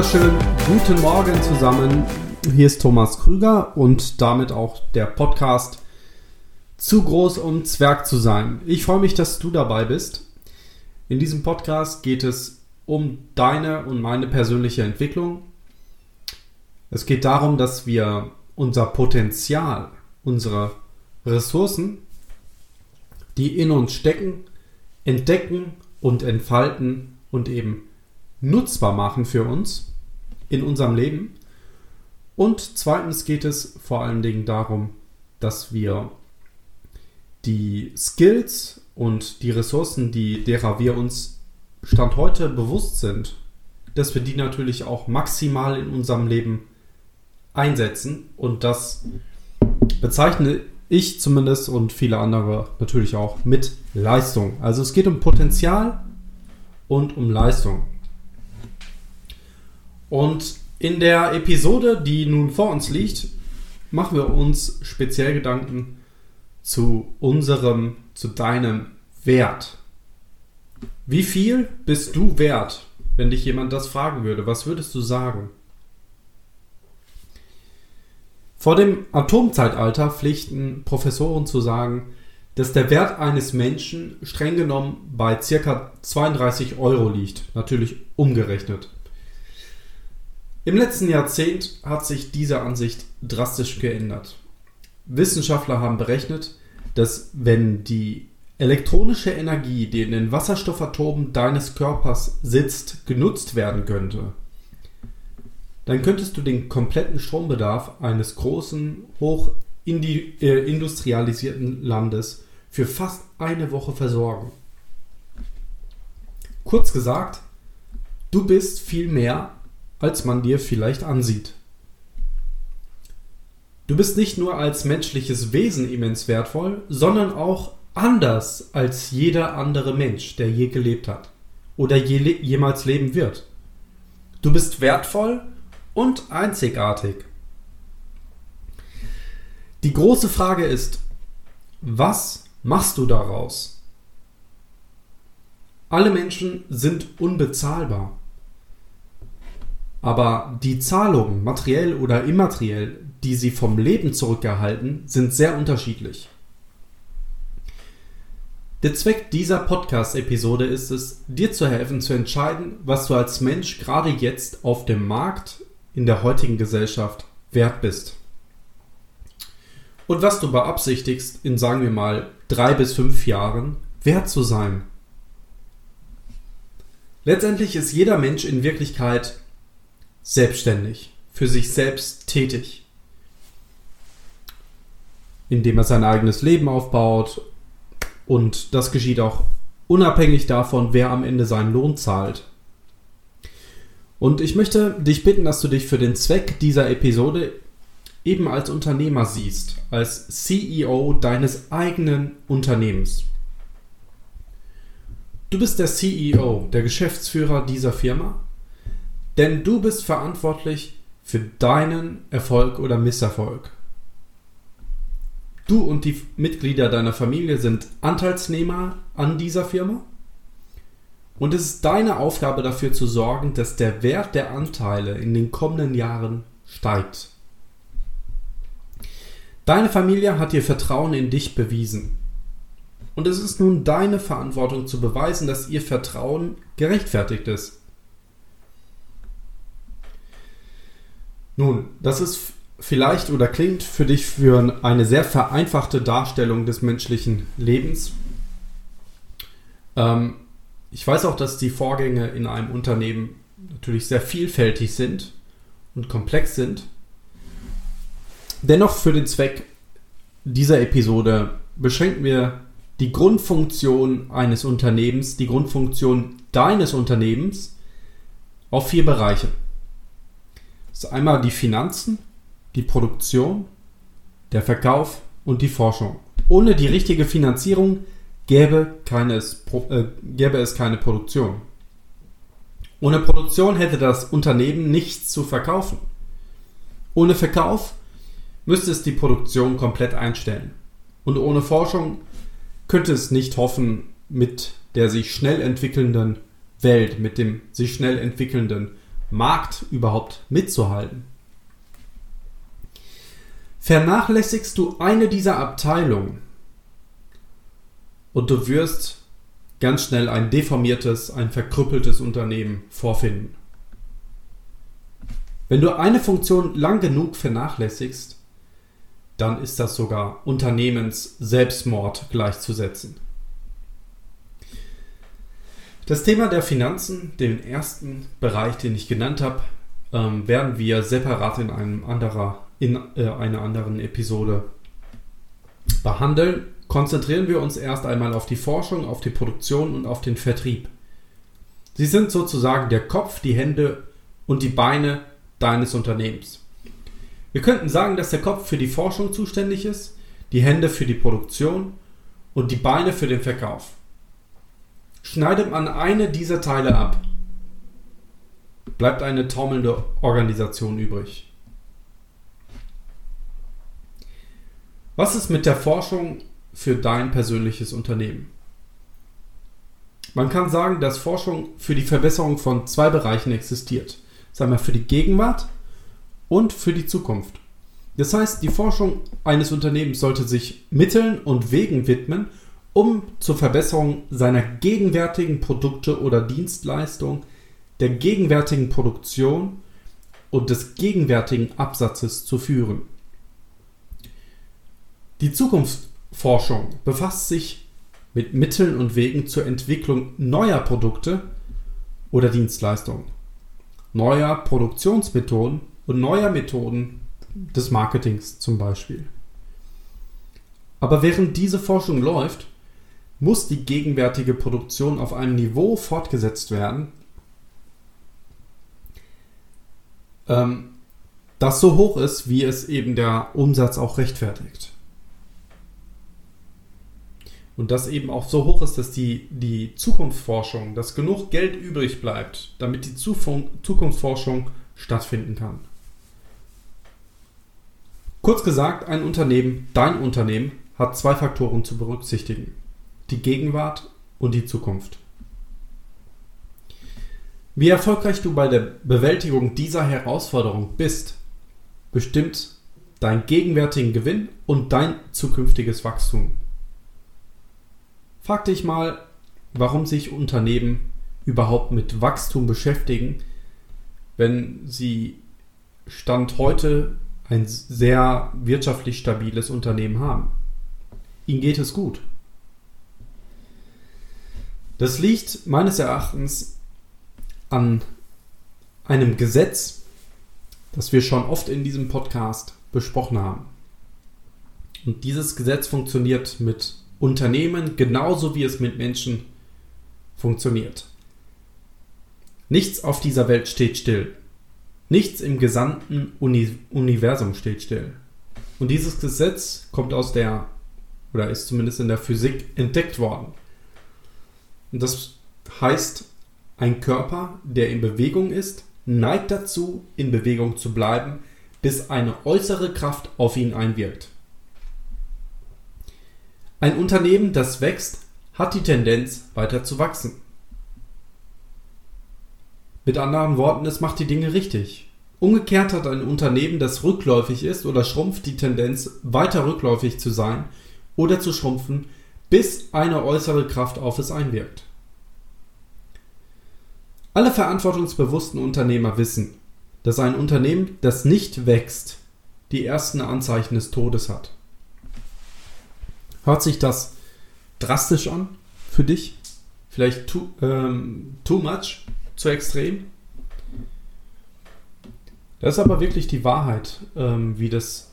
Wunderschönen guten Morgen zusammen. Hier ist Thomas Krüger und damit auch der Podcast Zu groß, um Zwerg zu sein. Ich freue mich, dass du dabei bist. In diesem Podcast geht es um deine und meine persönliche Entwicklung. Es geht darum, dass wir unser Potenzial, unsere Ressourcen, die in uns stecken, entdecken und entfalten und eben nutzbar machen für uns in unserem Leben. Und zweitens geht es vor allen Dingen darum, dass wir die Skills und die Ressourcen, die derer wir uns Stand heute bewusst sind, dass wir die natürlich auch maximal in unserem Leben einsetzen. Und das bezeichne ich zumindest und viele andere natürlich auch mit Leistung. Also es geht um Potenzial und um Leistung. Und in der Episode, die nun vor uns liegt, machen wir uns speziell Gedanken zu unserem, zu deinem Wert. Wie viel bist du wert, wenn dich jemand das fragen würde? Was würdest du sagen? Vor dem Atomzeitalter pflichten Professoren zu sagen, dass der Wert eines Menschen streng genommen bei ca. 32 Euro liegt, natürlich umgerechnet. Im letzten Jahrzehnt hat sich diese Ansicht drastisch geändert. Wissenschaftler haben berechnet, dass wenn die elektronische Energie, die in den Wasserstoffatomen deines Körpers sitzt, genutzt werden könnte, dann könntest du den kompletten Strombedarf eines großen, hoch äh, Landes für fast eine Woche versorgen. Kurz gesagt, du bist viel mehr als man dir vielleicht ansieht. Du bist nicht nur als menschliches Wesen immens wertvoll, sondern auch anders als jeder andere Mensch, der je gelebt hat oder je, jemals leben wird. Du bist wertvoll und einzigartig. Die große Frage ist, was machst du daraus? Alle Menschen sind unbezahlbar. Aber die Zahlungen, materiell oder immateriell, die sie vom Leben zurückerhalten, sind sehr unterschiedlich. Der Zweck dieser Podcast-Episode ist es, dir zu helfen zu entscheiden, was du als Mensch gerade jetzt auf dem Markt in der heutigen Gesellschaft wert bist. Und was du beabsichtigst, in sagen wir mal drei bis fünf Jahren wert zu sein. Letztendlich ist jeder Mensch in Wirklichkeit selbstständig, für sich selbst tätig, indem er sein eigenes Leben aufbaut und das geschieht auch unabhängig davon, wer am Ende seinen Lohn zahlt. Und ich möchte dich bitten, dass du dich für den Zweck dieser Episode eben als Unternehmer siehst, als CEO deines eigenen Unternehmens. Du bist der CEO, der Geschäftsführer dieser Firma denn du bist verantwortlich für deinen Erfolg oder Misserfolg. Du und die Mitglieder deiner Familie sind Anteilsnehmer an dieser Firma. Und es ist deine Aufgabe dafür zu sorgen, dass der Wert der Anteile in den kommenden Jahren steigt. Deine Familie hat ihr Vertrauen in dich bewiesen. Und es ist nun deine Verantwortung zu beweisen, dass ihr Vertrauen gerechtfertigt ist. Nun, das ist vielleicht oder klingt für dich für eine sehr vereinfachte Darstellung des menschlichen Lebens. Ähm, ich weiß auch, dass die Vorgänge in einem Unternehmen natürlich sehr vielfältig sind und komplex sind. Dennoch für den Zweck dieser Episode beschränken wir die Grundfunktion eines Unternehmens, die Grundfunktion deines Unternehmens auf vier Bereiche ist einmal die Finanzen, die Produktion, der Verkauf und die Forschung. Ohne die richtige Finanzierung gäbe, keines, äh, gäbe es keine Produktion. Ohne Produktion hätte das Unternehmen nichts zu verkaufen. Ohne Verkauf müsste es die Produktion komplett einstellen. Und ohne Forschung könnte es nicht hoffen, mit der sich schnell entwickelnden Welt, mit dem sich schnell entwickelnden Markt überhaupt mitzuhalten. Vernachlässigst du eine dieser Abteilungen und du wirst ganz schnell ein deformiertes, ein verkrüppeltes Unternehmen vorfinden. Wenn du eine Funktion lang genug vernachlässigst, dann ist das sogar Unternehmens-Selbstmord gleichzusetzen. Das Thema der Finanzen, den ersten Bereich, den ich genannt habe, ähm, werden wir separat in, einem anderer, in äh, einer anderen Episode behandeln. Konzentrieren wir uns erst einmal auf die Forschung, auf die Produktion und auf den Vertrieb. Sie sind sozusagen der Kopf, die Hände und die Beine deines Unternehmens. Wir könnten sagen, dass der Kopf für die Forschung zuständig ist, die Hände für die Produktion und die Beine für den Verkauf. Schneidet man eine dieser Teile ab, bleibt eine taumelnde Organisation übrig. Was ist mit der Forschung für dein persönliches Unternehmen? Man kann sagen, dass Forschung für die Verbesserung von zwei Bereichen existiert. Sagen wir für die Gegenwart und für die Zukunft. Das heißt, die Forschung eines Unternehmens sollte sich Mitteln und Wegen widmen, um zur Verbesserung seiner gegenwärtigen Produkte oder Dienstleistungen, der gegenwärtigen Produktion und des gegenwärtigen Absatzes zu führen. Die Zukunftsforschung befasst sich mit Mitteln und Wegen zur Entwicklung neuer Produkte oder Dienstleistungen, neuer Produktionsmethoden und neuer Methoden des Marketings zum Beispiel. Aber während diese Forschung läuft, muss die gegenwärtige Produktion auf einem Niveau fortgesetzt werden, ähm, das so hoch ist, wie es eben der Umsatz auch rechtfertigt. Und das eben auch so hoch ist, dass die, die Zukunftsforschung, dass genug Geld übrig bleibt, damit die Zukunftsforschung stattfinden kann. Kurz gesagt, ein Unternehmen, dein Unternehmen, hat zwei Faktoren zu berücksichtigen die Gegenwart und die Zukunft. Wie erfolgreich du bei der Bewältigung dieser Herausforderung bist, bestimmt deinen gegenwärtigen Gewinn und dein zukünftiges Wachstum. Frag dich mal, warum sich Unternehmen überhaupt mit Wachstum beschäftigen, wenn sie Stand heute ein sehr wirtschaftlich stabiles Unternehmen haben. Ihnen geht es gut. Das liegt meines Erachtens an einem Gesetz, das wir schon oft in diesem Podcast besprochen haben. Und dieses Gesetz funktioniert mit Unternehmen genauso wie es mit Menschen funktioniert. Nichts auf dieser Welt steht still. Nichts im gesamten Uni Universum steht still. Und dieses Gesetz kommt aus der, oder ist zumindest in der Physik entdeckt worden. Und das heißt, ein Körper, der in Bewegung ist, neigt dazu, in Bewegung zu bleiben, bis eine äußere Kraft auf ihn einwirkt. Ein Unternehmen, das wächst, hat die Tendenz, weiter zu wachsen. Mit anderen Worten, es macht die Dinge richtig. Umgekehrt hat ein Unternehmen, das rückläufig ist oder schrumpft, die Tendenz, weiter rückläufig zu sein oder zu schrumpfen, bis eine äußere Kraft auf es einwirkt. Alle verantwortungsbewussten Unternehmer wissen, dass ein Unternehmen, das nicht wächst, die ersten Anzeichen des Todes hat. Hört sich das drastisch an für dich? Vielleicht too, ähm, too much, zu extrem? Das ist aber wirklich die Wahrheit, ähm, wie das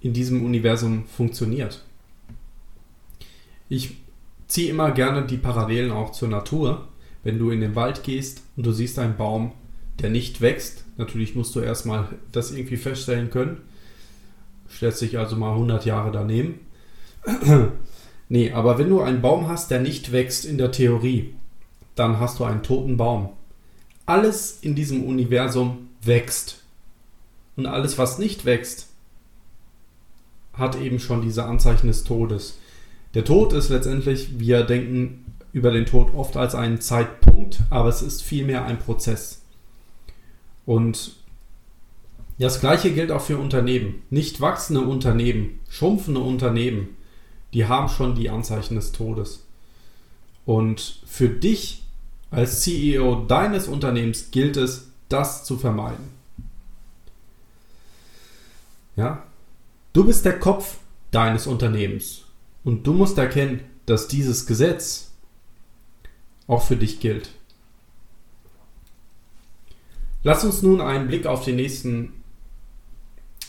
in diesem Universum funktioniert. Ich ziehe immer gerne die Parallelen auch zur Natur. Wenn du in den Wald gehst und du siehst einen Baum, der nicht wächst, natürlich musst du erstmal das irgendwie feststellen können. Stellst dich also mal 100 Jahre daneben. nee, aber wenn du einen Baum hast, der nicht wächst in der Theorie, dann hast du einen toten Baum. Alles in diesem Universum wächst. Und alles, was nicht wächst, hat eben schon diese Anzeichen des Todes. Der Tod ist letztendlich, wir denken über den Tod oft als einen Zeitpunkt, aber es ist vielmehr ein Prozess. Und das gleiche gilt auch für Unternehmen. Nicht wachsende Unternehmen, schrumpfende Unternehmen, die haben schon die Anzeichen des Todes. Und für dich als CEO deines Unternehmens gilt es, das zu vermeiden. Ja? Du bist der Kopf deines Unternehmens und du musst erkennen, dass dieses Gesetz auch für dich gilt. Lass uns nun einen Blick auf die nächsten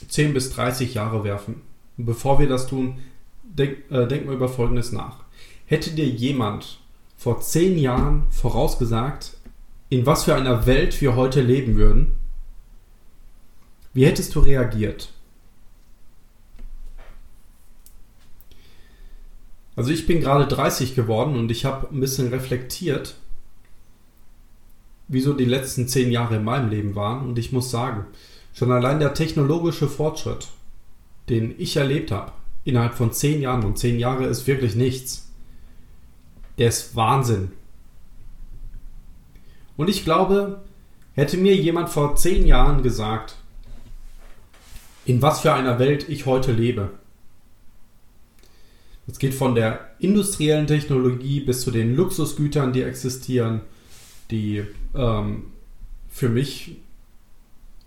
10 bis 30 Jahre werfen. Bevor wir das tun, denk, äh, denken wir über Folgendes nach. Hätte dir jemand vor 10 Jahren vorausgesagt, in was für einer Welt wir heute leben würden, wie hättest du reagiert? Also ich bin gerade 30 geworden und ich habe ein bisschen reflektiert, wieso die letzten 10 Jahre in meinem Leben waren. Und ich muss sagen, schon allein der technologische Fortschritt, den ich erlebt habe, innerhalb von 10 Jahren, und 10 Jahre ist wirklich nichts, der ist Wahnsinn. Und ich glaube, hätte mir jemand vor 10 Jahren gesagt, in was für einer Welt ich heute lebe, es geht von der industriellen Technologie bis zu den Luxusgütern, die existieren, die ähm, für mich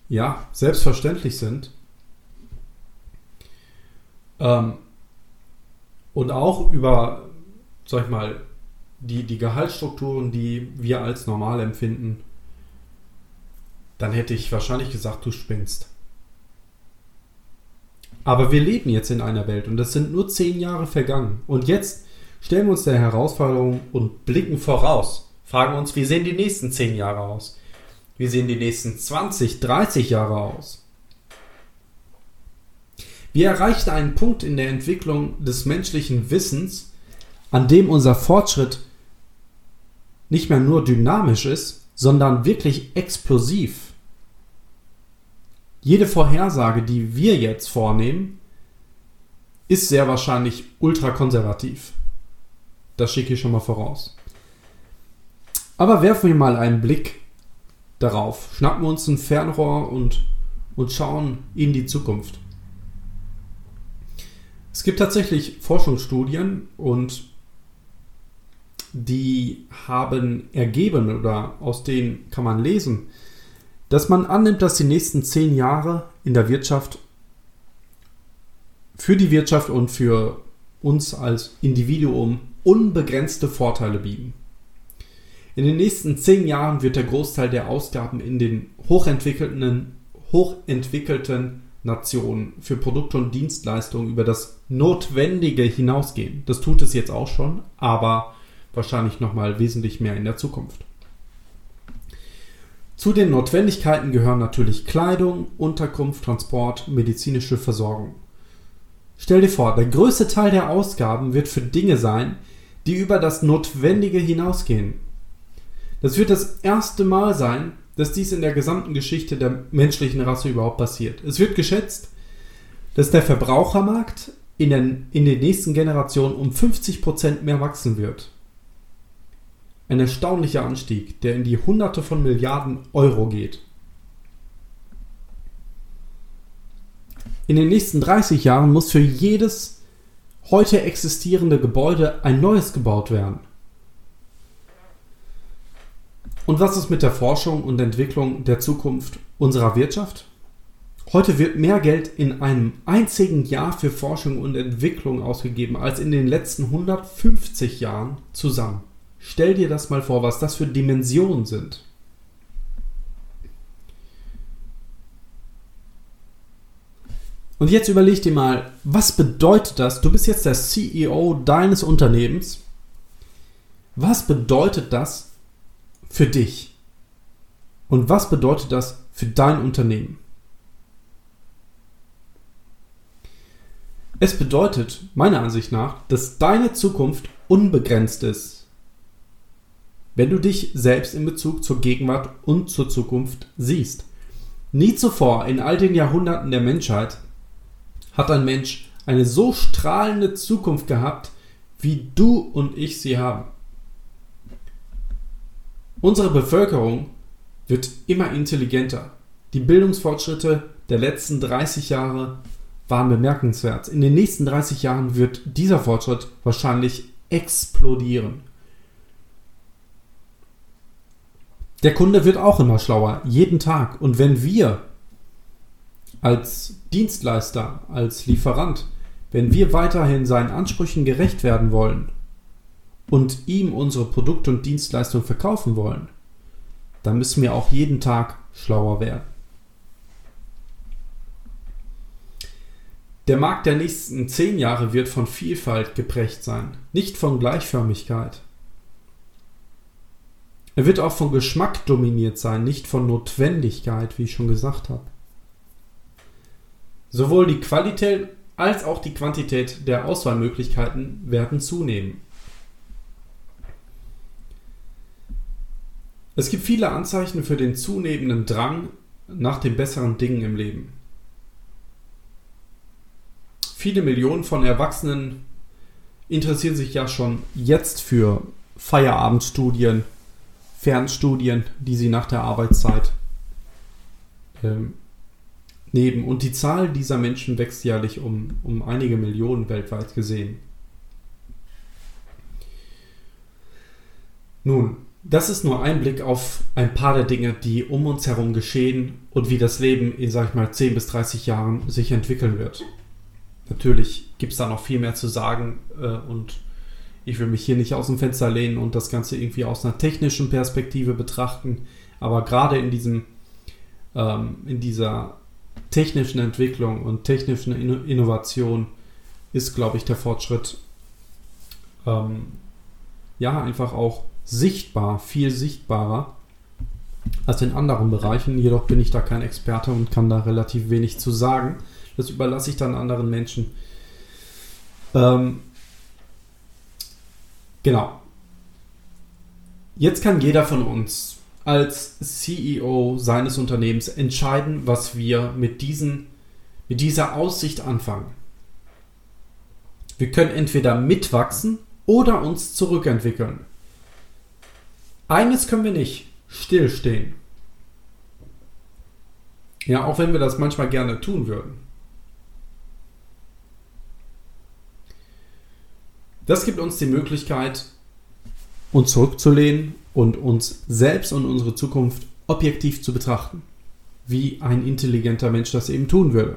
ja selbstverständlich sind. Ähm, und auch über, sag ich mal, die, die Gehaltsstrukturen, die wir als normal empfinden, dann hätte ich wahrscheinlich gesagt, du spinnst. Aber wir leben jetzt in einer Welt und das sind nur zehn Jahre vergangen. Und jetzt stellen wir uns der Herausforderung und blicken voraus. Fragen uns, wie sehen die nächsten zehn Jahre aus? Wie sehen die nächsten 20, 30 Jahre aus? Wir erreichen einen Punkt in der Entwicklung des menschlichen Wissens, an dem unser Fortschritt nicht mehr nur dynamisch ist, sondern wirklich explosiv. Jede Vorhersage, die wir jetzt vornehmen, ist sehr wahrscheinlich ultrakonservativ. Das schicke ich schon mal voraus. Aber werfen wir mal einen Blick darauf. Schnappen wir uns ein Fernrohr und, und schauen in die Zukunft. Es gibt tatsächlich Forschungsstudien und die haben ergeben oder aus denen kann man lesen, dass man annimmt, dass die nächsten zehn Jahre in der Wirtschaft für die Wirtschaft und für uns als Individuum unbegrenzte Vorteile bieten. In den nächsten zehn Jahren wird der Großteil der Ausgaben in den hochentwickelten, hochentwickelten Nationen für Produkte und Dienstleistungen über das Notwendige hinausgehen. Das tut es jetzt auch schon, aber wahrscheinlich nochmal wesentlich mehr in der Zukunft. Zu den Notwendigkeiten gehören natürlich Kleidung, Unterkunft, Transport, medizinische Versorgung. Stell dir vor, der größte Teil der Ausgaben wird für Dinge sein, die über das Notwendige hinausgehen. Das wird das erste Mal sein, dass dies in der gesamten Geschichte der menschlichen Rasse überhaupt passiert. Es wird geschätzt, dass der Verbrauchermarkt in den, in den nächsten Generationen um 50% mehr wachsen wird. Ein erstaunlicher Anstieg, der in die Hunderte von Milliarden Euro geht. In den nächsten 30 Jahren muss für jedes heute existierende Gebäude ein neues gebaut werden. Und was ist mit der Forschung und Entwicklung der Zukunft unserer Wirtschaft? Heute wird mehr Geld in einem einzigen Jahr für Forschung und Entwicklung ausgegeben als in den letzten 150 Jahren zusammen. Stell dir das mal vor, was das für Dimensionen sind. Und jetzt überleg dir mal, was bedeutet das? Du bist jetzt der CEO deines Unternehmens. Was bedeutet das für dich? Und was bedeutet das für dein Unternehmen? Es bedeutet meiner Ansicht nach, dass deine Zukunft unbegrenzt ist wenn du dich selbst in Bezug zur Gegenwart und zur Zukunft siehst. Nie zuvor in all den Jahrhunderten der Menschheit hat ein Mensch eine so strahlende Zukunft gehabt, wie du und ich sie haben. Unsere Bevölkerung wird immer intelligenter. Die Bildungsfortschritte der letzten 30 Jahre waren bemerkenswert. In den nächsten 30 Jahren wird dieser Fortschritt wahrscheinlich explodieren. Der Kunde wird auch immer schlauer, jeden Tag. Und wenn wir als Dienstleister, als Lieferant, wenn wir weiterhin seinen Ansprüchen gerecht werden wollen und ihm unsere Produkte und Dienstleistungen verkaufen wollen, dann müssen wir auch jeden Tag schlauer werden. Der Markt der nächsten zehn Jahre wird von Vielfalt geprägt sein, nicht von Gleichförmigkeit. Er wird auch von Geschmack dominiert sein, nicht von Notwendigkeit, wie ich schon gesagt habe. Sowohl die Qualität als auch die Quantität der Auswahlmöglichkeiten werden zunehmen. Es gibt viele Anzeichen für den zunehmenden Drang nach den besseren Dingen im Leben. Viele Millionen von Erwachsenen interessieren sich ja schon jetzt für Feierabendstudien, Fernstudien, die sie nach der Arbeitszeit ähm, nehmen. Und die Zahl dieser Menschen wächst jährlich um, um einige Millionen weltweit gesehen. Nun, das ist nur ein Blick auf ein paar der Dinge, die um uns herum geschehen und wie das Leben in, sag ich mal, 10 bis 30 Jahren sich entwickeln wird. Natürlich gibt es da noch viel mehr zu sagen äh, und ich will mich hier nicht aus dem Fenster lehnen und das Ganze irgendwie aus einer technischen Perspektive betrachten. Aber gerade in diesem, ähm, in dieser technischen Entwicklung und technischen Innovation ist, glaube ich, der Fortschritt ähm, ja einfach auch sichtbar, viel sichtbarer als in anderen Bereichen. Jedoch bin ich da kein Experte und kann da relativ wenig zu sagen. Das überlasse ich dann anderen Menschen. Ähm, Genau. Jetzt kann jeder von uns als CEO seines Unternehmens entscheiden, was wir mit, diesen, mit dieser Aussicht anfangen. Wir können entweder mitwachsen oder uns zurückentwickeln. Eines können wir nicht, stillstehen. Ja, auch wenn wir das manchmal gerne tun würden. Das gibt uns die Möglichkeit, uns zurückzulehnen und uns selbst und unsere Zukunft objektiv zu betrachten, wie ein intelligenter Mensch das eben tun würde.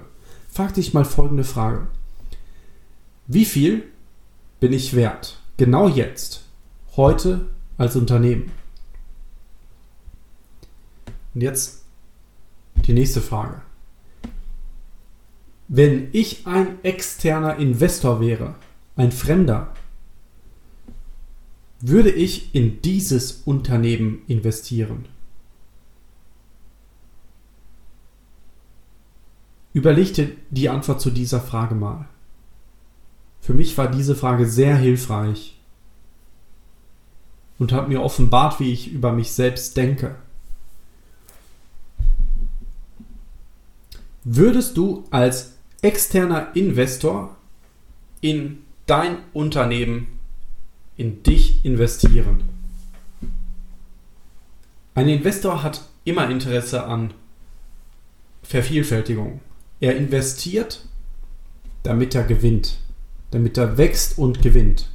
Frag dich mal folgende Frage. Wie viel bin ich wert? Genau jetzt, heute als Unternehmen. Und jetzt die nächste Frage. Wenn ich ein externer Investor wäre, ein Fremder, würde ich in dieses Unternehmen investieren? Überleg die Antwort zu dieser Frage mal. Für mich war diese Frage sehr hilfreich und hat mir offenbart, wie ich über mich selbst denke. Würdest du als externer Investor in dein Unternehmen in dich investieren. Ein Investor hat immer Interesse an Vervielfältigung. Er investiert, damit er gewinnt, damit er wächst und gewinnt.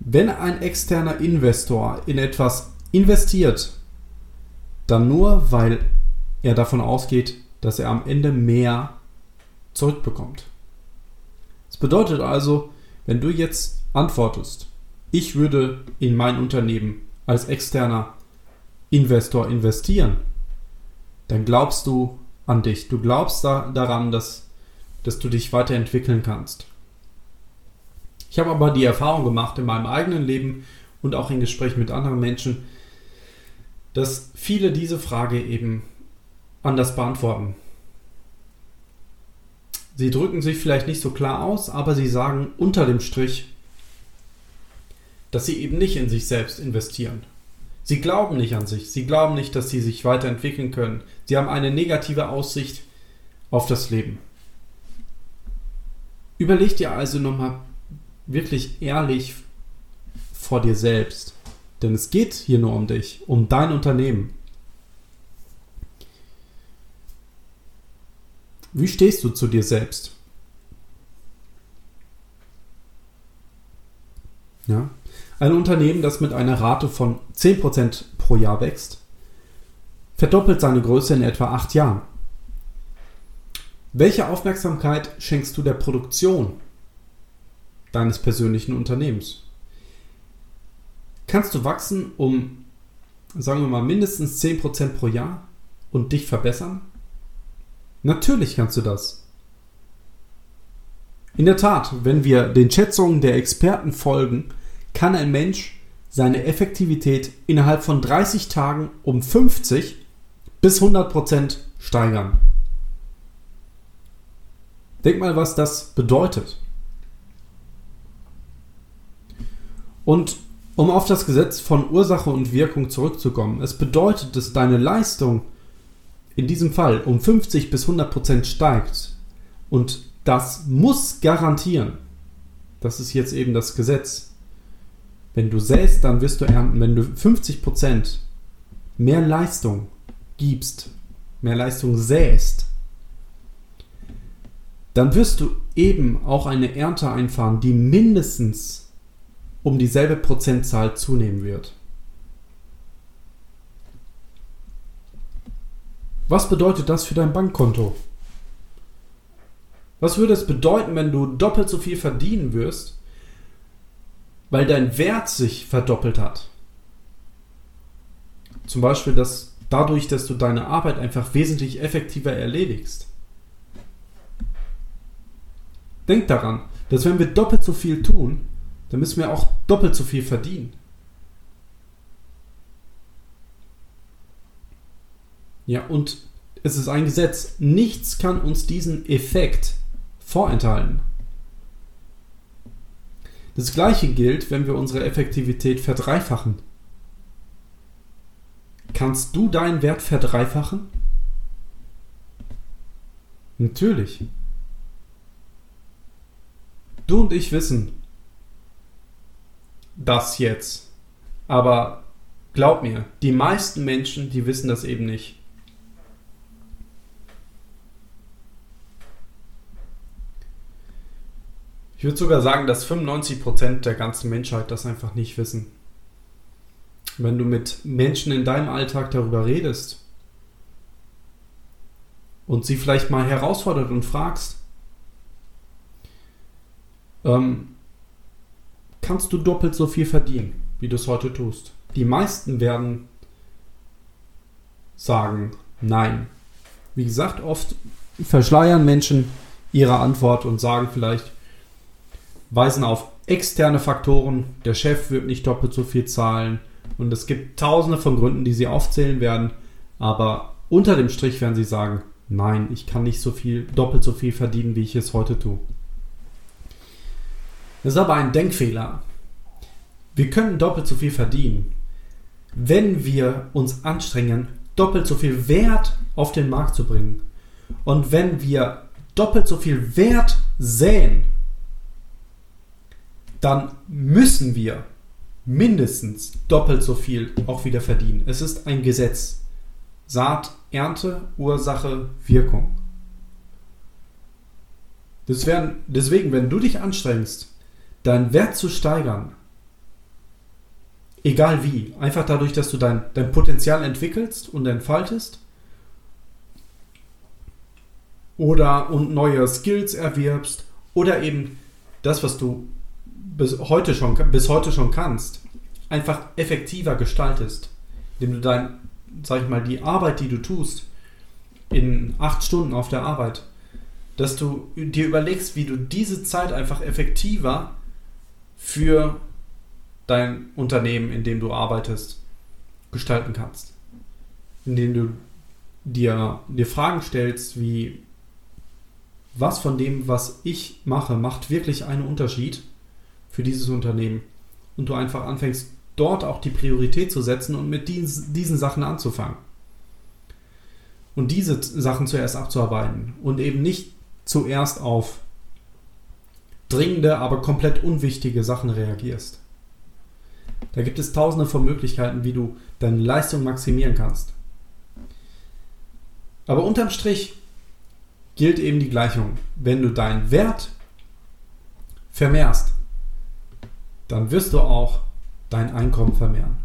Wenn ein externer Investor in etwas investiert, dann nur, weil er davon ausgeht, dass er am Ende mehr zurückbekommt. Das bedeutet also, wenn du jetzt antwortest, ich würde in mein Unternehmen als externer Investor investieren, dann glaubst du an dich. Du glaubst da, daran, dass, dass du dich weiterentwickeln kannst. Ich habe aber die Erfahrung gemacht in meinem eigenen Leben und auch in Gesprächen mit anderen Menschen, dass viele diese Frage eben anders beantworten. Sie drücken sich vielleicht nicht so klar aus, aber sie sagen unter dem Strich, dass sie eben nicht in sich selbst investieren. Sie glauben nicht an sich, sie glauben nicht, dass sie sich weiterentwickeln können. Sie haben eine negative Aussicht auf das Leben. Überleg dir also nochmal wirklich ehrlich vor dir selbst. Denn es geht hier nur um dich, um dein Unternehmen. Wie stehst du zu dir selbst? Ja. Ein Unternehmen, das mit einer Rate von 10% pro Jahr wächst, verdoppelt seine Größe in etwa 8 Jahren. Welche Aufmerksamkeit schenkst du der Produktion deines persönlichen Unternehmens? Kannst du wachsen um, sagen wir mal, mindestens 10% pro Jahr und dich verbessern? Natürlich kannst du das. In der Tat, wenn wir den Schätzungen der Experten folgen, kann ein Mensch seine Effektivität innerhalb von 30 Tagen um 50 bis 100 Prozent steigern. Denk mal, was das bedeutet. Und um auf das Gesetz von Ursache und Wirkung zurückzukommen, es bedeutet, dass deine Leistung in diesem Fall um 50 bis 100 Prozent steigt. Und das muss garantieren, das ist jetzt eben das Gesetz, wenn du säst, dann wirst du ernten. Wenn du 50 Prozent mehr Leistung gibst, mehr Leistung säst, dann wirst du eben auch eine Ernte einfahren, die mindestens um dieselbe Prozentzahl zunehmen wird. Was bedeutet das für dein Bankkonto? Was würde es bedeuten, wenn du doppelt so viel verdienen wirst, weil dein Wert sich verdoppelt hat? Zum Beispiel, dass dadurch, dass du deine Arbeit einfach wesentlich effektiver erledigst. Denk daran, dass wenn wir doppelt so viel tun, dann müssen wir auch doppelt so viel verdienen. Ja, und es ist ein Gesetz. Nichts kann uns diesen Effekt vorenthalten. Das gleiche gilt, wenn wir unsere Effektivität verdreifachen. Kannst du deinen Wert verdreifachen? Natürlich. Du und ich wissen das jetzt. Aber glaub mir, die meisten Menschen, die wissen das eben nicht. Ich würde sogar sagen, dass 95% der ganzen Menschheit das einfach nicht wissen. Wenn du mit Menschen in deinem Alltag darüber redest und sie vielleicht mal herausfordert und fragst, ähm, kannst du doppelt so viel verdienen, wie du es heute tust? Die meisten werden sagen, nein. Wie gesagt, oft verschleiern Menschen ihre Antwort und sagen vielleicht, weisen auf externe Faktoren. Der Chef wird nicht doppelt so viel zahlen. Und es gibt tausende von Gründen, die sie aufzählen werden. Aber unter dem Strich werden sie sagen, nein, ich kann nicht so viel, doppelt so viel verdienen, wie ich es heute tue. Das ist aber ein Denkfehler. Wir können doppelt so viel verdienen, wenn wir uns anstrengen, doppelt so viel Wert auf den Markt zu bringen. Und wenn wir doppelt so viel Wert säen, dann müssen wir mindestens doppelt so viel auch wieder verdienen. Es ist ein Gesetz. Saat, Ernte, Ursache, Wirkung. Deswegen, wenn du dich anstrengst, deinen Wert zu steigern, egal wie, einfach dadurch, dass du dein, dein Potenzial entwickelst und entfaltest, oder und neue Skills erwirbst, oder eben das, was du bis heute schon, bis heute schon kannst, einfach effektiver gestaltest, indem du dein, sag ich mal, die Arbeit, die du tust, in acht Stunden auf der Arbeit, dass du dir überlegst, wie du diese Zeit einfach effektiver für dein Unternehmen, in dem du arbeitest, gestalten kannst. Indem du dir, dir Fragen stellst, wie was von dem, was ich mache, macht wirklich einen Unterschied für dieses Unternehmen. Und du einfach anfängst, dort auch die Priorität zu setzen und mit diesen, diesen Sachen anzufangen. Und diese Sachen zuerst abzuarbeiten und eben nicht zuerst auf dringende, aber komplett unwichtige Sachen reagierst. Da gibt es tausende von Möglichkeiten, wie du deine Leistung maximieren kannst. Aber unterm Strich gilt eben die Gleichung. Wenn du deinen Wert vermehrst, dann wirst du auch dein Einkommen vermehren.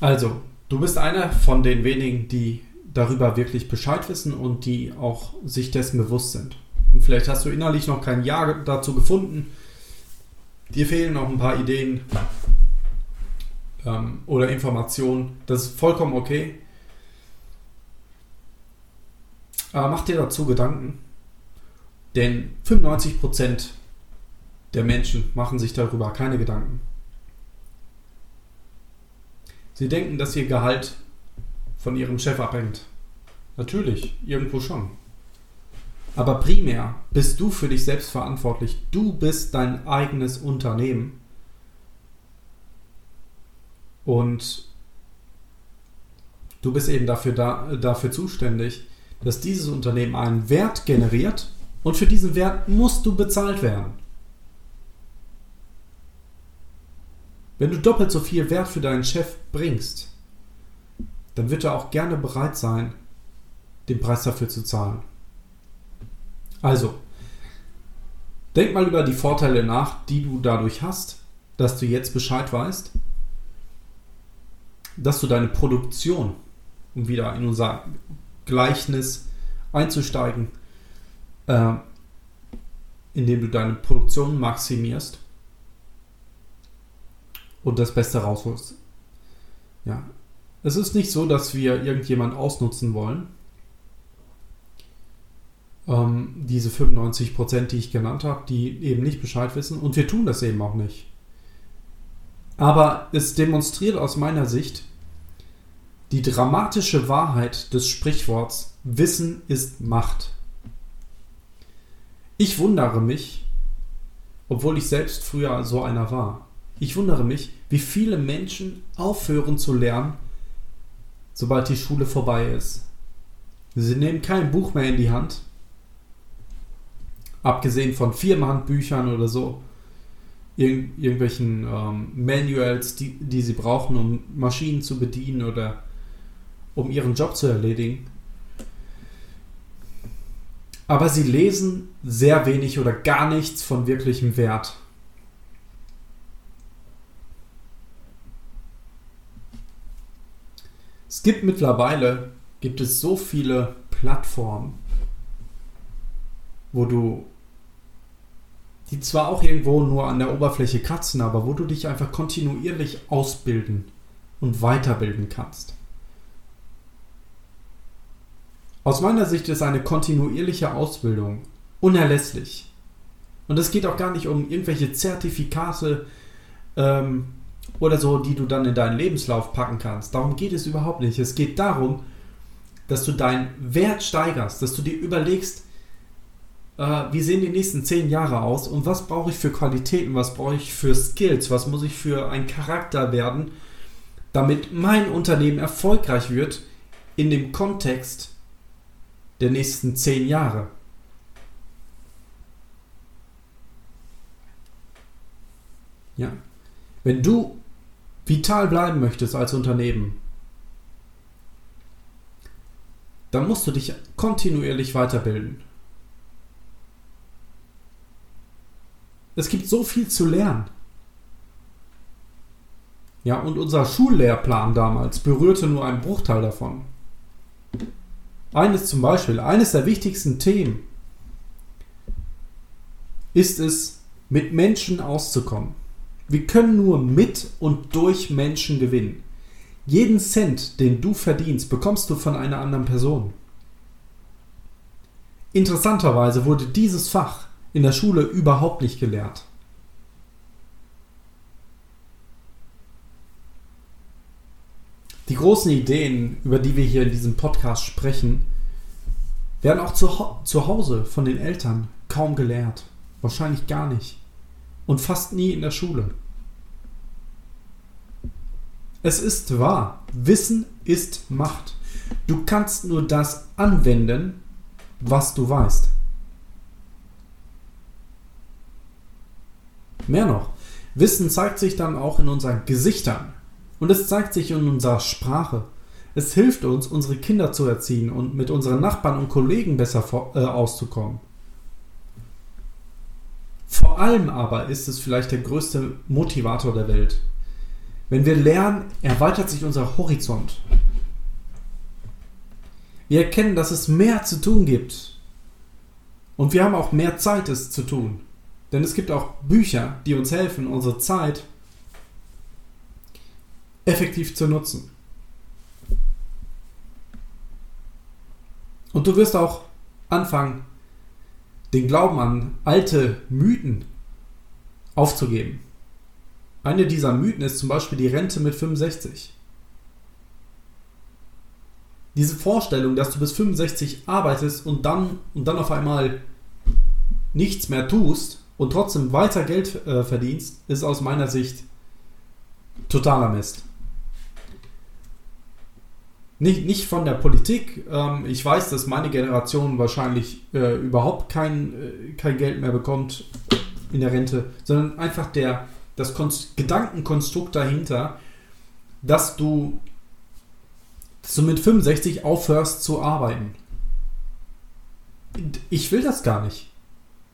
Also, du bist einer von den wenigen, die darüber wirklich Bescheid wissen und die auch sich dessen bewusst sind. Und vielleicht hast du innerlich noch kein Ja dazu gefunden. Dir fehlen noch ein paar Ideen ähm, oder Informationen. Das ist vollkommen okay. Aber mach dir dazu Gedanken. Denn 95% der Menschen machen sich darüber keine Gedanken. Sie denken, dass ihr Gehalt von ihrem Chef abhängt. Natürlich, irgendwo schon. Aber primär bist du für dich selbst verantwortlich. Du bist dein eigenes Unternehmen. Und du bist eben dafür, da, dafür zuständig, dass dieses Unternehmen einen Wert generiert und für diesen Wert musst du bezahlt werden. Wenn du doppelt so viel Wert für deinen Chef bringst, dann wird er auch gerne bereit sein, den Preis dafür zu zahlen. Also, denk mal über die Vorteile nach, die du dadurch hast, dass du jetzt Bescheid weißt, dass du deine Produktion, um wieder in unser Gleichnis einzusteigen, äh, indem du deine Produktion maximierst und das Beste rausholst. Ja. Es ist nicht so, dass wir irgendjemand ausnutzen wollen. Ähm, diese 95%, die ich genannt habe, die eben nicht Bescheid wissen. Und wir tun das eben auch nicht. Aber es demonstriert aus meiner Sicht die dramatische Wahrheit des Sprichworts Wissen ist Macht. Ich wundere mich, obwohl ich selbst früher so einer war, ich wundere mich, wie viele Menschen aufhören zu lernen, sobald die Schule vorbei ist. Sie nehmen kein Buch mehr in die Hand, abgesehen von Firmenhandbüchern oder so, Irgend, irgendwelchen ähm, Manuals, die, die sie brauchen, um Maschinen zu bedienen oder um ihren Job zu erledigen. Aber sie lesen sehr wenig oder gar nichts von wirklichem Wert. Es gibt mittlerweile gibt es so viele Plattformen, wo du die zwar auch irgendwo nur an der Oberfläche kratzen, aber wo du dich einfach kontinuierlich ausbilden und weiterbilden kannst. Aus meiner Sicht ist eine kontinuierliche Ausbildung unerlässlich. Und es geht auch gar nicht um irgendwelche Zertifikate ähm, oder so, die du dann in deinen Lebenslauf packen kannst. Darum geht es überhaupt nicht. Es geht darum, dass du deinen Wert steigerst, dass du dir überlegst, äh, wie sehen die nächsten zehn Jahre aus und was brauche ich für Qualitäten, was brauche ich für Skills, was muss ich für ein Charakter werden, damit mein Unternehmen erfolgreich wird in dem Kontext der nächsten zehn Jahre. Ja. Wenn du vital bleiben möchtest als Unternehmen, dann musst du dich kontinuierlich weiterbilden. Es gibt so viel zu lernen. Ja, und unser Schullehrplan damals berührte nur einen Bruchteil davon. Eines zum Beispiel, eines der wichtigsten Themen ist es, mit Menschen auszukommen. Wir können nur mit und durch Menschen gewinnen. Jeden Cent, den du verdienst, bekommst du von einer anderen Person. Interessanterweise wurde dieses Fach in der Schule überhaupt nicht gelehrt. Die großen Ideen, über die wir hier in diesem Podcast sprechen, werden auch zu, zu Hause von den Eltern kaum gelehrt. Wahrscheinlich gar nicht und fast nie in der Schule. Es ist wahr, Wissen ist Macht. Du kannst nur das anwenden, was du weißt. Mehr noch, Wissen zeigt sich dann auch in unseren Gesichtern und es zeigt sich in unserer Sprache. Es hilft uns, unsere Kinder zu erziehen und mit unseren Nachbarn und Kollegen besser vor, äh, auszukommen. Vor allem aber ist es vielleicht der größte Motivator der Welt. Wenn wir lernen, erweitert sich unser Horizont. Wir erkennen, dass es mehr zu tun gibt. Und wir haben auch mehr Zeit, es zu tun. Denn es gibt auch Bücher, die uns helfen, unsere Zeit effektiv zu nutzen. Und du wirst auch anfangen, den Glauben an alte Mythen aufzugeben. Eine dieser Mythen ist zum Beispiel die Rente mit 65. Diese Vorstellung, dass du bis 65 arbeitest und dann, und dann auf einmal nichts mehr tust und trotzdem weiter Geld äh, verdienst, ist aus meiner Sicht totaler Mist. Nicht, nicht von der Politik. Ähm, ich weiß, dass meine Generation wahrscheinlich äh, überhaupt kein, äh, kein Geld mehr bekommt in der Rente, sondern einfach der, das Konst Gedankenkonstrukt dahinter, dass du, dass du mit 65 aufhörst zu arbeiten. Ich will das gar nicht.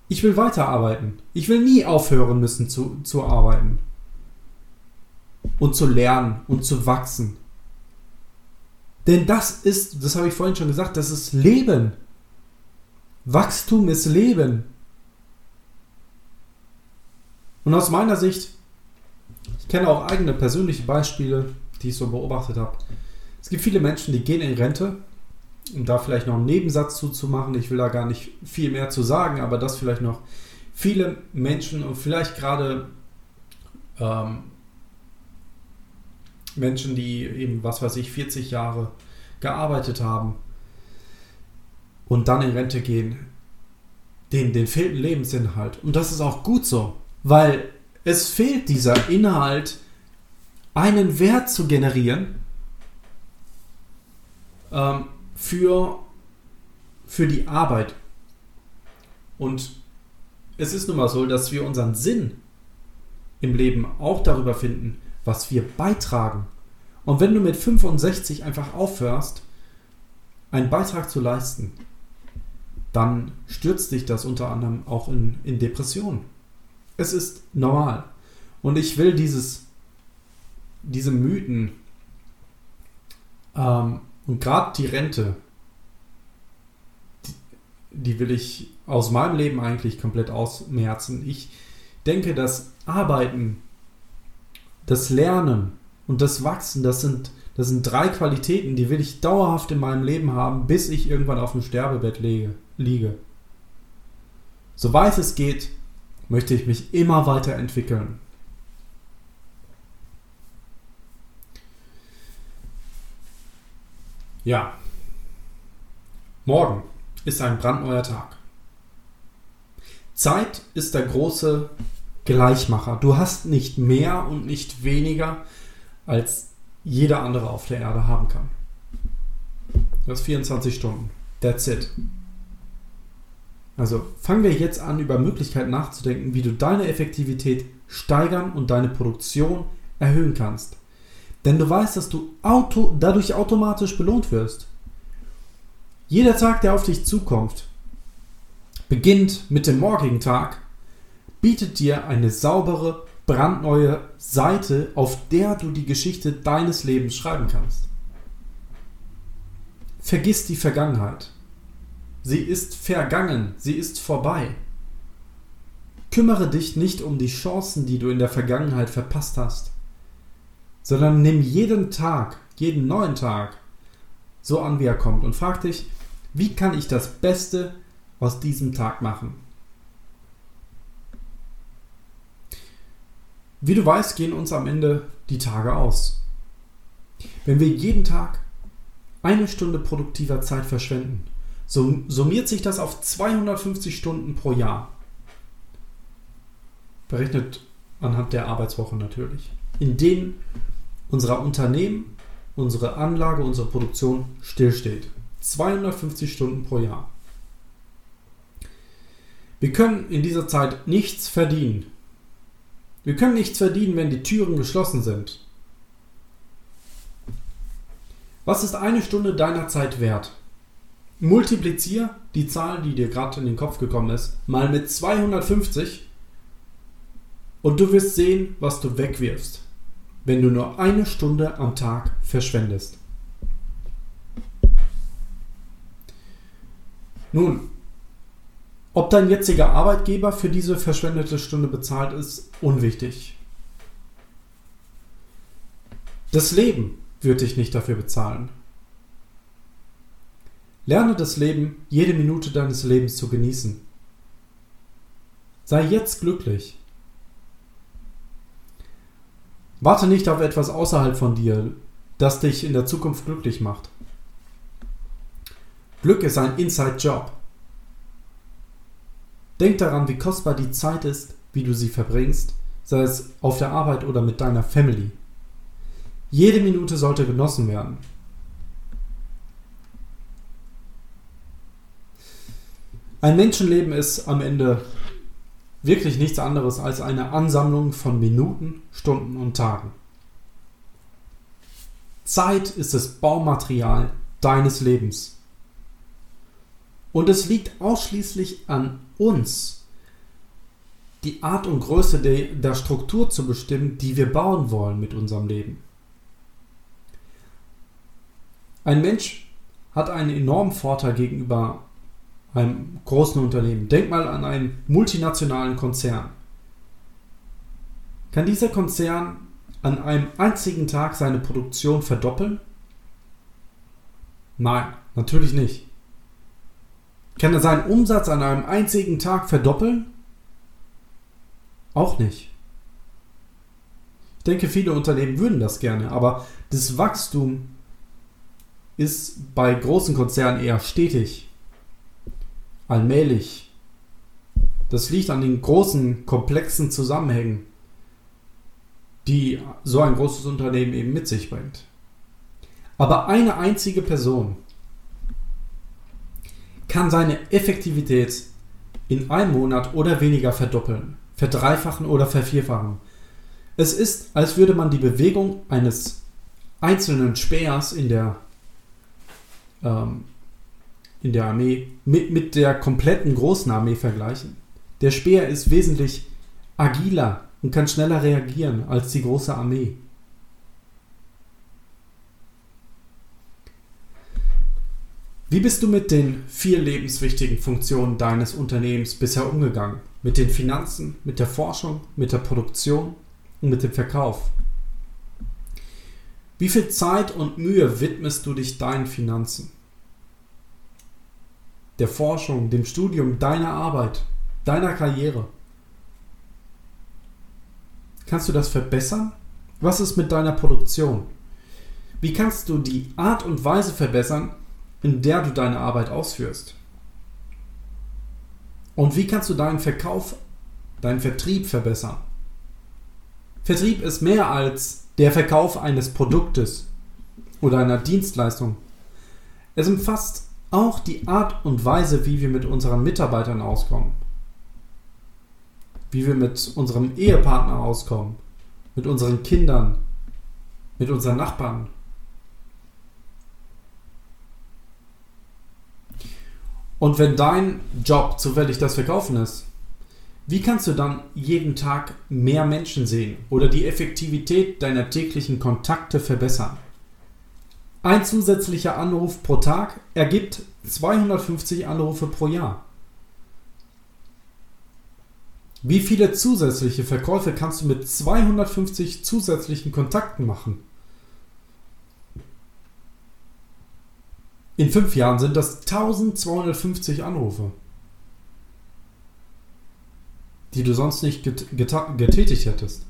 Ich will weiterarbeiten. Ich will nie aufhören müssen zu, zu arbeiten. Und zu lernen und zu wachsen. Denn das ist, das habe ich vorhin schon gesagt, das ist Leben. Wachstum ist Leben. Und aus meiner Sicht, ich kenne auch eigene persönliche Beispiele, die ich so beobachtet habe. Es gibt viele Menschen, die gehen in Rente, um da vielleicht noch einen Nebensatz zuzumachen. Ich will da gar nicht viel mehr zu sagen, aber das vielleicht noch. Viele Menschen und vielleicht gerade ähm, Menschen, die eben, was weiß ich, 40 Jahre gearbeitet haben und dann in Rente gehen, den, den fehlt ein Lebensinhalt. Und das ist auch gut so, weil es fehlt dieser Inhalt, einen Wert zu generieren ähm, für, für die Arbeit. Und es ist nun mal so, dass wir unseren Sinn im Leben auch darüber finden, was wir beitragen. Und wenn du mit 65 einfach aufhörst, einen Beitrag zu leisten, dann stürzt dich das unter anderem auch in, in Depressionen. Es ist normal. Und ich will dieses, diese Mythen ähm, und gerade die Rente, die, die will ich aus meinem Leben eigentlich komplett ausmerzen. Ich denke, dass Arbeiten das Lernen und das Wachsen, das sind, das sind drei Qualitäten, die will ich dauerhaft in meinem Leben haben, bis ich irgendwann auf dem Sterbebett lege, liege. Soweit es geht, möchte ich mich immer weiterentwickeln. Ja, morgen ist ein brandneuer Tag. Zeit ist der große Gleichmacher. Du hast nicht mehr und nicht weniger, als jeder andere auf der Erde haben kann. Du hast 24 Stunden. That's it. Also fangen wir jetzt an, über Möglichkeiten nachzudenken, wie du deine Effektivität steigern und deine Produktion erhöhen kannst. Denn du weißt, dass du auto, dadurch automatisch belohnt wirst. Jeder Tag, der auf dich zukommt, beginnt mit dem morgigen Tag bietet dir eine saubere, brandneue Seite, auf der du die Geschichte deines Lebens schreiben kannst. Vergiss die Vergangenheit. Sie ist vergangen, sie ist vorbei. Kümmere dich nicht um die Chancen, die du in der Vergangenheit verpasst hast, sondern nimm jeden Tag, jeden neuen Tag so an, wie er kommt und frag dich, wie kann ich das Beste aus diesem Tag machen? Wie du weißt, gehen uns am Ende die Tage aus. Wenn wir jeden Tag eine Stunde produktiver Zeit verschwenden, summiert sich das auf 250 Stunden pro Jahr. Berechnet anhand der Arbeitswoche natürlich. In denen unser Unternehmen, unsere Anlage, unsere Produktion stillsteht. 250 Stunden pro Jahr. Wir können in dieser Zeit nichts verdienen. Wir können nichts verdienen, wenn die Türen geschlossen sind. Was ist eine Stunde deiner Zeit wert? Multiplizier die Zahl, die dir gerade in den Kopf gekommen ist, mal mit 250 und du wirst sehen, was du wegwirfst, wenn du nur eine Stunde am Tag verschwendest. Nun, ob dein jetziger Arbeitgeber für diese verschwendete Stunde bezahlt ist, unwichtig. Das Leben wird dich nicht dafür bezahlen. Lerne das Leben, jede Minute deines Lebens zu genießen. Sei jetzt glücklich. Warte nicht auf etwas außerhalb von dir, das dich in der Zukunft glücklich macht. Glück ist ein Inside-Job. Denk daran, wie kostbar die Zeit ist, wie du sie verbringst, sei es auf der Arbeit oder mit deiner Family. Jede Minute sollte genossen werden. Ein Menschenleben ist am Ende wirklich nichts anderes als eine Ansammlung von Minuten, Stunden und Tagen. Zeit ist das Baumaterial deines Lebens. Und es liegt ausschließlich an uns, die Art und Größe der, der Struktur zu bestimmen, die wir bauen wollen mit unserem Leben. Ein Mensch hat einen enormen Vorteil gegenüber einem großen Unternehmen. Denk mal an einen multinationalen Konzern. Kann dieser Konzern an einem einzigen Tag seine Produktion verdoppeln? Nein, natürlich nicht. Kann er seinen Umsatz an einem einzigen Tag verdoppeln? Auch nicht. Ich denke, viele Unternehmen würden das gerne, aber das Wachstum ist bei großen Konzernen eher stetig, allmählich. Das liegt an den großen, komplexen Zusammenhängen, die so ein großes Unternehmen eben mit sich bringt. Aber eine einzige Person kann seine Effektivität in einem Monat oder weniger verdoppeln, verdreifachen oder vervierfachen. Es ist, als würde man die Bewegung eines einzelnen Speers in der ähm, in der Armee mit, mit der kompletten großen Armee vergleichen. Der Speer ist wesentlich agiler und kann schneller reagieren als die große Armee. Wie bist du mit den vier lebenswichtigen Funktionen deines Unternehmens bisher umgegangen? Mit den Finanzen, mit der Forschung, mit der Produktion und mit dem Verkauf? Wie viel Zeit und Mühe widmest du dich deinen Finanzen? Der Forschung, dem Studium, deiner Arbeit, deiner Karriere? Kannst du das verbessern? Was ist mit deiner Produktion? Wie kannst du die Art und Weise verbessern, in der du deine Arbeit ausführst? Und wie kannst du deinen Verkauf, deinen Vertrieb verbessern? Vertrieb ist mehr als der Verkauf eines Produktes oder einer Dienstleistung. Es umfasst auch die Art und Weise, wie wir mit unseren Mitarbeitern auskommen. Wie wir mit unserem Ehepartner auskommen, mit unseren Kindern, mit unseren Nachbarn. Und wenn dein Job zufällig das Verkaufen ist, wie kannst du dann jeden Tag mehr Menschen sehen oder die Effektivität deiner täglichen Kontakte verbessern? Ein zusätzlicher Anruf pro Tag ergibt 250 Anrufe pro Jahr. Wie viele zusätzliche Verkäufe kannst du mit 250 zusätzlichen Kontakten machen? In fünf Jahren sind das 1250 Anrufe die du sonst nicht get getätigt hättest.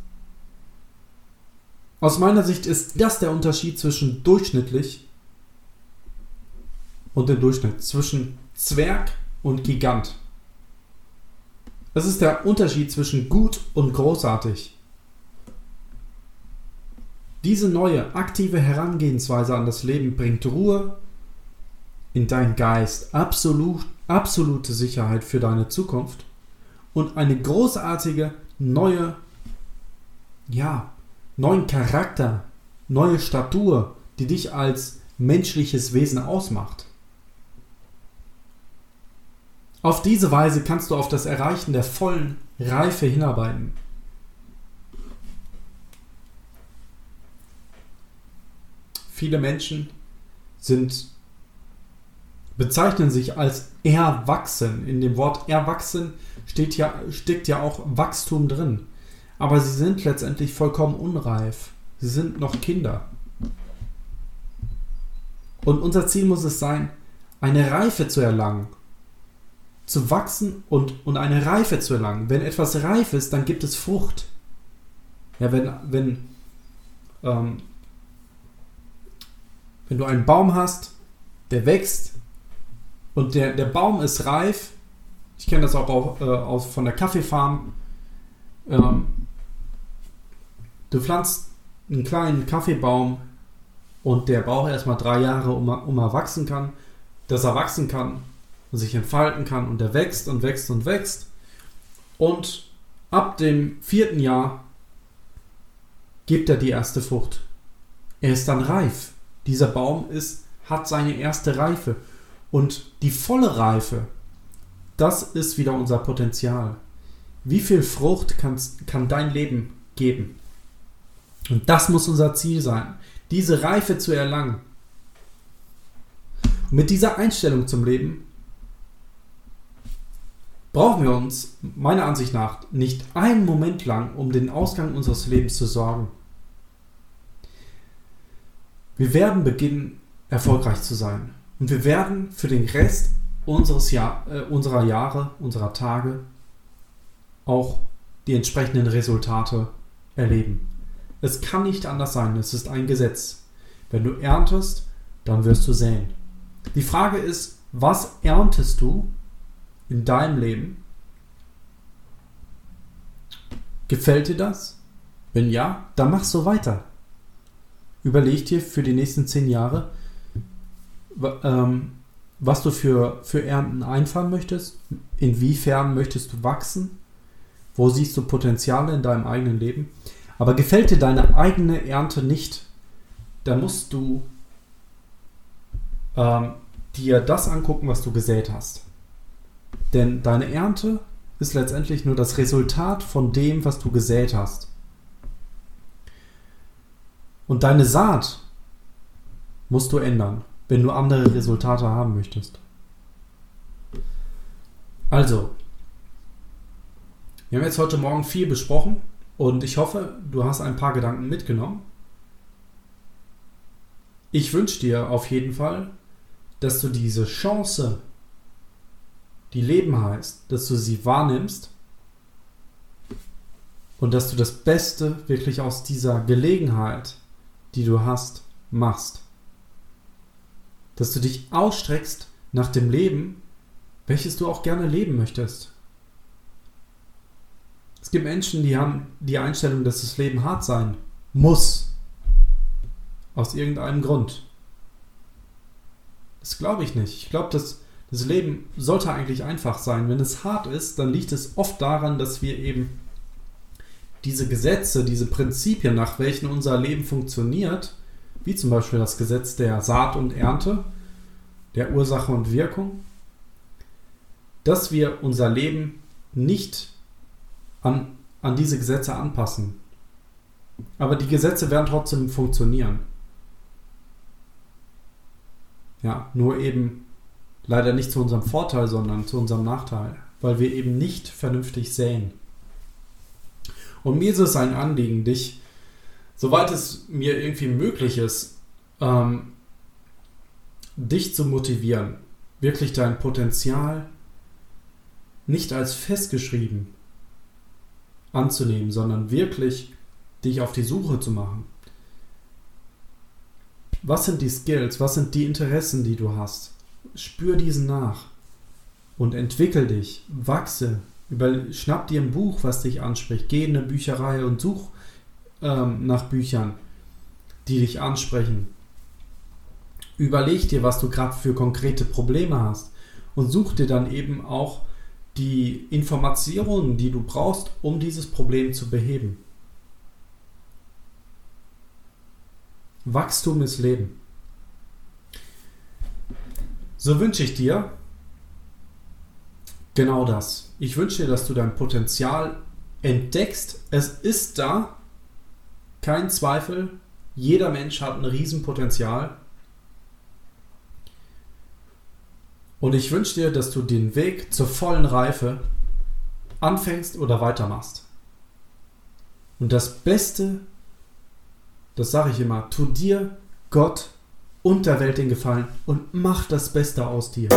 Aus meiner Sicht ist das der Unterschied zwischen durchschnittlich und dem Durchschnitt, zwischen Zwerg und Gigant. Das ist der Unterschied zwischen gut und großartig. Diese neue, aktive Herangehensweise an das Leben bringt Ruhe in deinen Geist, absolut, absolute Sicherheit für deine Zukunft und eine großartige neue, ja, neuen Charakter, neue Statur, die dich als menschliches Wesen ausmacht. Auf diese Weise kannst du auf das Erreichen der vollen Reife hinarbeiten. Viele Menschen sind bezeichnen sich als erwachsen. In dem Wort erwachsen steht ja, steckt ja auch Wachstum drin. Aber sie sind letztendlich vollkommen unreif. Sie sind noch Kinder. Und unser Ziel muss es sein, eine Reife zu erlangen. Zu wachsen und, und eine Reife zu erlangen. Wenn etwas reif ist, dann gibt es Frucht. Ja, wenn, wenn, ähm, wenn du einen Baum hast, der wächst und der, der Baum ist reif, ich kenne das auch, auch äh, aus, von der Kaffeefarm, ähm, du pflanzt einen kleinen Kaffeebaum und der braucht erstmal drei Jahre, um, um er wachsen kann, dass er wachsen kann und sich entfalten kann und der wächst und wächst und wächst. Und ab dem vierten Jahr gibt er die erste Frucht. Er ist dann reif. Dieser Baum ist, hat seine erste Reife. Und die volle Reife, das ist wieder unser Potenzial. Wie viel Frucht kann dein Leben geben? Und das muss unser Ziel sein, diese Reife zu erlangen. Und mit dieser Einstellung zum Leben brauchen wir uns meiner Ansicht nach nicht einen Moment lang um den Ausgang unseres Lebens zu sorgen. Wir werden beginnen, erfolgreich zu sein. Und wir werden für den Rest unseres Jahr, äh, unserer Jahre, unserer Tage auch die entsprechenden Resultate erleben. Es kann nicht anders sein, es ist ein Gesetz. Wenn du erntest, dann wirst du säen. Die Frage ist, was erntest du in deinem Leben? Gefällt dir das? Wenn ja, dann mach so weiter. Überleg dir für die nächsten zehn Jahre, ähm, was du für, für Ernten einfahren möchtest, inwiefern möchtest du wachsen, wo siehst du Potenziale in deinem eigenen Leben aber gefällt dir deine eigene Ernte nicht, dann musst du ähm, dir das angucken, was du gesät hast. Denn deine Ernte ist letztendlich nur das Resultat von dem, was du gesät hast. Und deine Saat musst du ändern, wenn du andere Resultate haben möchtest. Also, wir haben jetzt heute Morgen viel besprochen. Und ich hoffe, du hast ein paar Gedanken mitgenommen. Ich wünsche dir auf jeden Fall, dass du diese Chance, die Leben heißt, dass du sie wahrnimmst und dass du das Beste wirklich aus dieser Gelegenheit, die du hast, machst. Dass du dich ausstreckst nach dem Leben, welches du auch gerne leben möchtest. Es gibt Menschen, die haben die Einstellung, dass das Leben hart sein muss. Aus irgendeinem Grund. Das glaube ich nicht. Ich glaube, dass das Leben sollte eigentlich einfach sein. Wenn es hart ist, dann liegt es oft daran, dass wir eben diese Gesetze, diese Prinzipien, nach welchen unser Leben funktioniert, wie zum Beispiel das Gesetz der Saat und Ernte, der Ursache und Wirkung, dass wir unser Leben nicht an, an diese Gesetze anpassen. Aber die Gesetze werden trotzdem funktionieren. Ja, nur eben leider nicht zu unserem Vorteil, sondern zu unserem Nachteil, weil wir eben nicht vernünftig säen. Und mir ist es ein Anliegen, dich, soweit es mir irgendwie möglich ist, ähm, dich zu motivieren, wirklich dein Potenzial nicht als festgeschrieben, anzunehmen, sondern wirklich dich auf die Suche zu machen. Was sind die Skills, was sind die Interessen, die du hast? Spür diesen nach und entwickel dich, wachse, über, schnapp dir ein Buch, was dich anspricht, geh in eine Bücherei und such ähm, nach Büchern, die dich ansprechen. Überleg dir, was du gerade für konkrete Probleme hast und such dir dann eben auch die Informationen, die du brauchst, um dieses Problem zu beheben. Wachstum ist Leben. So wünsche ich dir genau das. Ich wünsche dir, dass du dein Potenzial entdeckst. Es ist da, kein Zweifel. Jeder Mensch hat ein Riesenpotenzial. Und ich wünsche dir, dass du den Weg zur vollen Reife anfängst oder weitermachst. Und das Beste, das sage ich immer, tu dir, Gott und der Welt den Gefallen und mach das Beste aus dir.